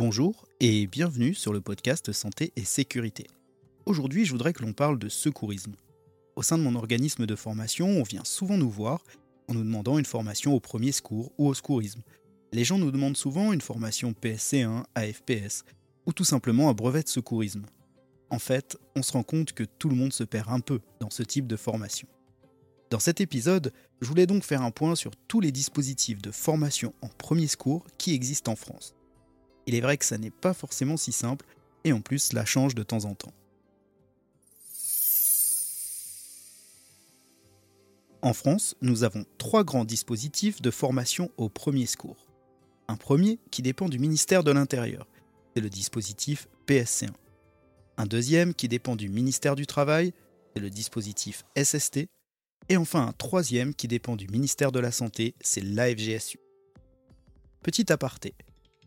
Bonjour et bienvenue sur le podcast Santé et Sécurité. Aujourd'hui, je voudrais que l'on parle de secourisme. Au sein de mon organisme de formation, on vient souvent nous voir en nous demandant une formation au premier secours ou au secourisme. Les gens nous demandent souvent une formation PSC1, AFPS ou tout simplement un brevet de secourisme. En fait, on se rend compte que tout le monde se perd un peu dans ce type de formation. Dans cet épisode, je voulais donc faire un point sur tous les dispositifs de formation en premier secours qui existent en France. Il est vrai que ça n'est pas forcément si simple, et en plus cela change de temps en temps. En France, nous avons trois grands dispositifs de formation au premier secours. Un premier qui dépend du ministère de l'Intérieur, c'est le dispositif PSC1. Un deuxième qui dépend du ministère du Travail, c'est le dispositif SST. Et enfin un troisième qui dépend du ministère de la Santé, c'est l'AFGSU. Petit aparté,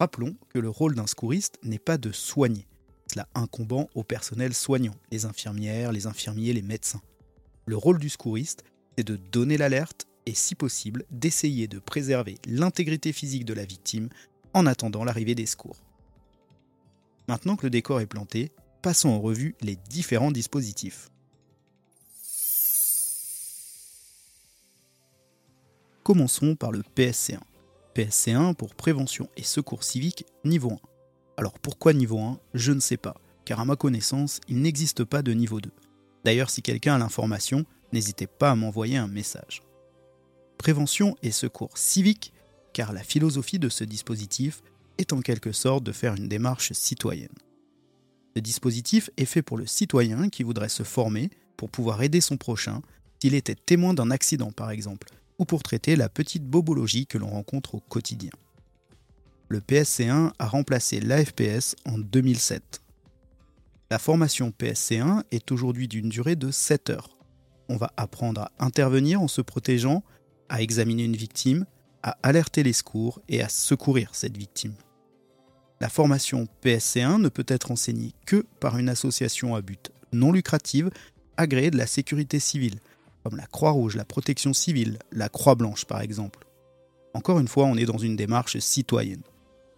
rappelons que le rôle d'un secouriste n'est pas de soigner, cela incombant au personnel soignant, les infirmières, les infirmiers, les médecins. Le rôle du secouriste, c'est de donner l'alerte et si possible d'essayer de préserver l'intégrité physique de la victime en attendant l'arrivée des secours. Maintenant que le décor est planté, passons en revue les différents dispositifs. Commençons par le PSC1. PSC1 pour prévention et secours civique niveau 1. Alors pourquoi niveau 1 Je ne sais pas, car à ma connaissance, il n'existe pas de niveau 2. D'ailleurs, si quelqu'un a l'information, n'hésitez pas à m'envoyer un message. Prévention et secours civique, car la philosophie de ce dispositif est en quelque sorte de faire une démarche citoyenne. Ce dispositif est fait pour le citoyen qui voudrait se former pour pouvoir aider son prochain s'il était témoin d'un accident par exemple, ou pour traiter la petite bobologie que l'on rencontre au quotidien. Le PSC1 a remplacé l'AFPS en 2007. La formation PSC1 est aujourd'hui d'une durée de 7 heures. On va apprendre à intervenir en se protégeant, à examiner une victime, à alerter les secours et à secourir cette victime. La formation PSC1 ne peut être enseignée que par une association à but non lucrative agréée de la sécurité civile, comme la Croix-Rouge, la Protection civile, la Croix-Blanche par exemple. Encore une fois, on est dans une démarche citoyenne.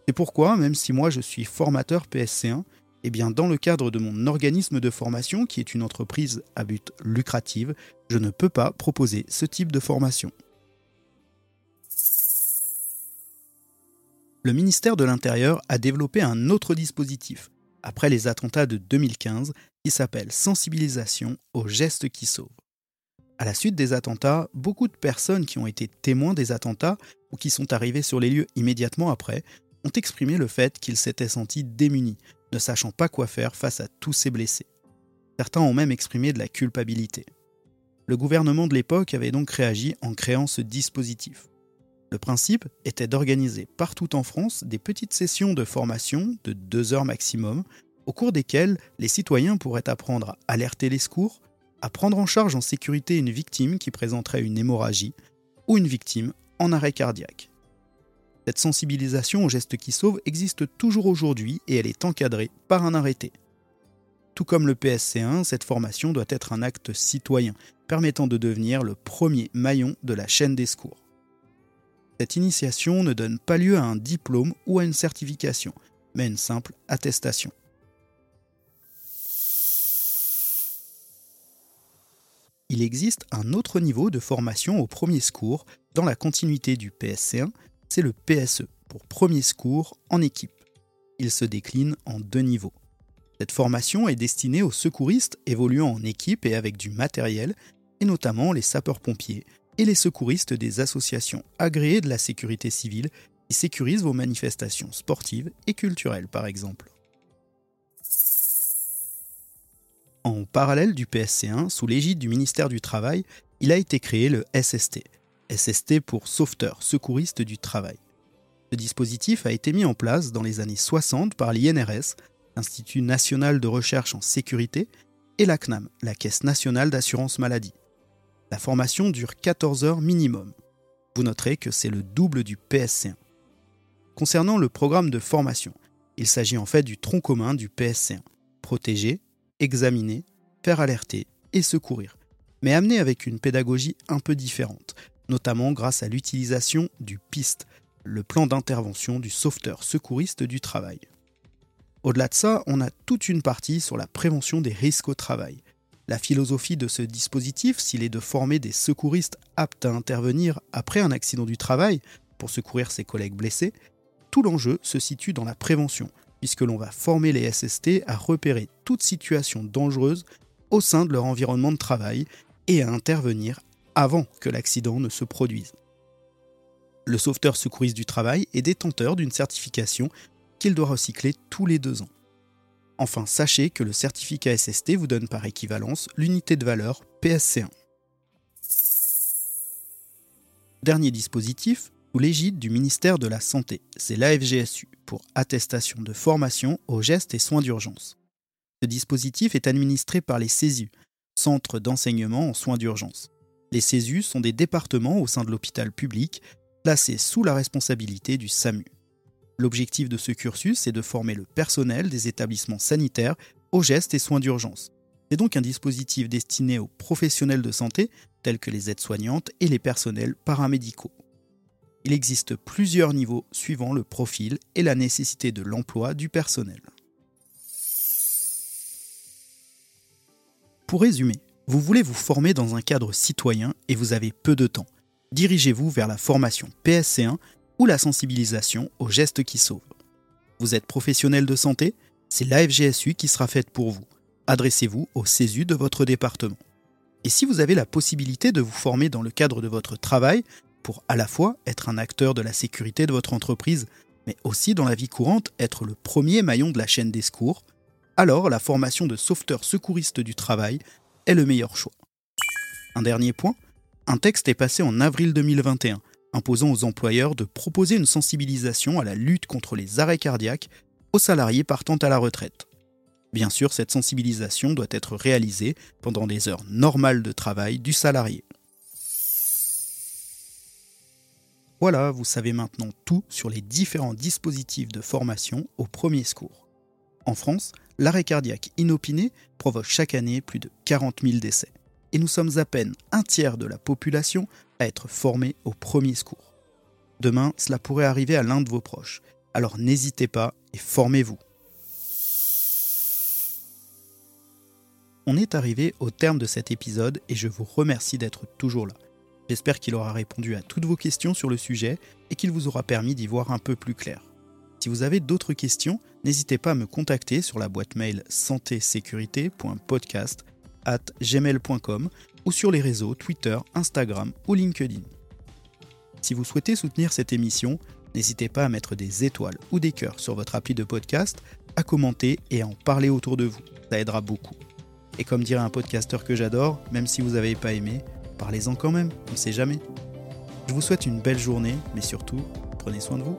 C'est pourquoi, même si moi je suis formateur PSC1, eh bien dans le cadre de mon organisme de formation, qui est une entreprise à but lucrative, je ne peux pas proposer ce type de formation. le ministère de l'Intérieur a développé un autre dispositif, après les attentats de 2015, qui s'appelle Sensibilisation aux gestes qui sauvent. À la suite des attentats, beaucoup de personnes qui ont été témoins des attentats ou qui sont arrivées sur les lieux immédiatement après ont exprimé le fait qu'ils s'étaient sentis démunis, ne sachant pas quoi faire face à tous ces blessés. Certains ont même exprimé de la culpabilité. Le gouvernement de l'époque avait donc réagi en créant ce dispositif. Le principe était d'organiser partout en France des petites sessions de formation de deux heures maximum, au cours desquelles les citoyens pourraient apprendre à alerter les secours, à prendre en charge en sécurité une victime qui présenterait une hémorragie ou une victime en arrêt cardiaque. Cette sensibilisation aux gestes qui sauvent existe toujours aujourd'hui et elle est encadrée par un arrêté. Tout comme le PSC1, cette formation doit être un acte citoyen permettant de devenir le premier maillon de la chaîne des secours. Cette initiation ne donne pas lieu à un diplôme ou à une certification, mais une simple attestation. Il existe un autre niveau de formation au premier secours dans la continuité du PSC1, c'est le PSE, pour premier secours en équipe. Il se décline en deux niveaux. Cette formation est destinée aux secouristes évoluant en équipe et avec du matériel, et notamment les sapeurs-pompiers, et les secouristes des associations agréées de la sécurité civile qui sécurisent vos manifestations sportives et culturelles par exemple. En parallèle du PSC1, sous l'égide du ministère du Travail, il a été créé le SST. SST pour sauveteur, secouriste du travail. Ce dispositif a été mis en place dans les années 60 par l'INRS, l'Institut national de recherche en sécurité, et la CNAM, la Caisse nationale d'assurance maladie. La formation dure 14 heures minimum. Vous noterez que c'est le double du PSC1. Concernant le programme de formation, il s'agit en fait du tronc commun du PSC1. Protéger, examiner, faire alerter et secourir, mais amené avec une pédagogie un peu différente, notamment grâce à l'utilisation du PIST, le plan d'intervention du sauveteur secouriste du travail. Au-delà de ça, on a toute une partie sur la prévention des risques au travail. La philosophie de ce dispositif, s'il est de former des secouristes aptes à intervenir après un accident du travail pour secourir ses collègues blessés, tout l'enjeu se situe dans la prévention, puisque l'on va former les SST à repérer toute situation dangereuse au sein de leur environnement de travail et à intervenir avant que l'accident ne se produise. Le sauveteur secouriste du travail est détenteur d'une certification qu'il doit recycler tous les deux ans. Enfin, sachez que le certificat SST vous donne par équivalence l'unité de valeur PSC1. Dernier dispositif, sous l'égide du ministère de la Santé, c'est l'AFGSU, pour attestation de formation aux gestes et soins d'urgence. Ce dispositif est administré par les CESU, Centres d'enseignement en soins d'urgence. Les CESU sont des départements au sein de l'hôpital public, placés sous la responsabilité du SAMU. L'objectif de ce cursus est de former le personnel des établissements sanitaires aux gestes et soins d'urgence. C'est donc un dispositif destiné aux professionnels de santé, tels que les aides-soignantes et les personnels paramédicaux. Il existe plusieurs niveaux suivant le profil et la nécessité de l'emploi du personnel. Pour résumer, vous voulez vous former dans un cadre citoyen et vous avez peu de temps. Dirigez-vous vers la formation PSC1 ou la sensibilisation aux gestes qui sauvent. Vous êtes professionnel de santé? C'est l'AFGSU qui sera faite pour vous. Adressez-vous au CESU de votre département. Et si vous avez la possibilité de vous former dans le cadre de votre travail, pour à la fois être un acteur de la sécurité de votre entreprise, mais aussi dans la vie courante être le premier maillon de la chaîne des secours, alors la formation de sauveteur secouriste du travail est le meilleur choix. Un dernier point, un texte est passé en avril 2021 imposant aux employeurs de proposer une sensibilisation à la lutte contre les arrêts cardiaques aux salariés partant à la retraite. Bien sûr, cette sensibilisation doit être réalisée pendant les heures normales de travail du salarié. Voilà, vous savez maintenant tout sur les différents dispositifs de formation au premier secours. En France, l'arrêt cardiaque inopiné provoque chaque année plus de 40 000 décès. Et nous sommes à peine un tiers de la population à être formé au premier secours. Demain, cela pourrait arriver à l'un de vos proches. Alors n'hésitez pas et formez-vous. On est arrivé au terme de cet épisode et je vous remercie d'être toujours là. J'espère qu'il aura répondu à toutes vos questions sur le sujet et qu'il vous aura permis d'y voir un peu plus clair. Si vous avez d'autres questions, n'hésitez pas à me contacter sur la boîte mail santésécurité.podcast at gmail.com ou sur les réseaux Twitter, Instagram ou LinkedIn. Si vous souhaitez soutenir cette émission, n'hésitez pas à mettre des étoiles ou des cœurs sur votre appli de podcast, à commenter et à en parler autour de vous. Ça aidera beaucoup. Et comme dirait un podcasteur que j'adore, même si vous n'avez pas aimé, parlez-en quand même, on ne sait jamais. Je vous souhaite une belle journée, mais surtout, prenez soin de vous.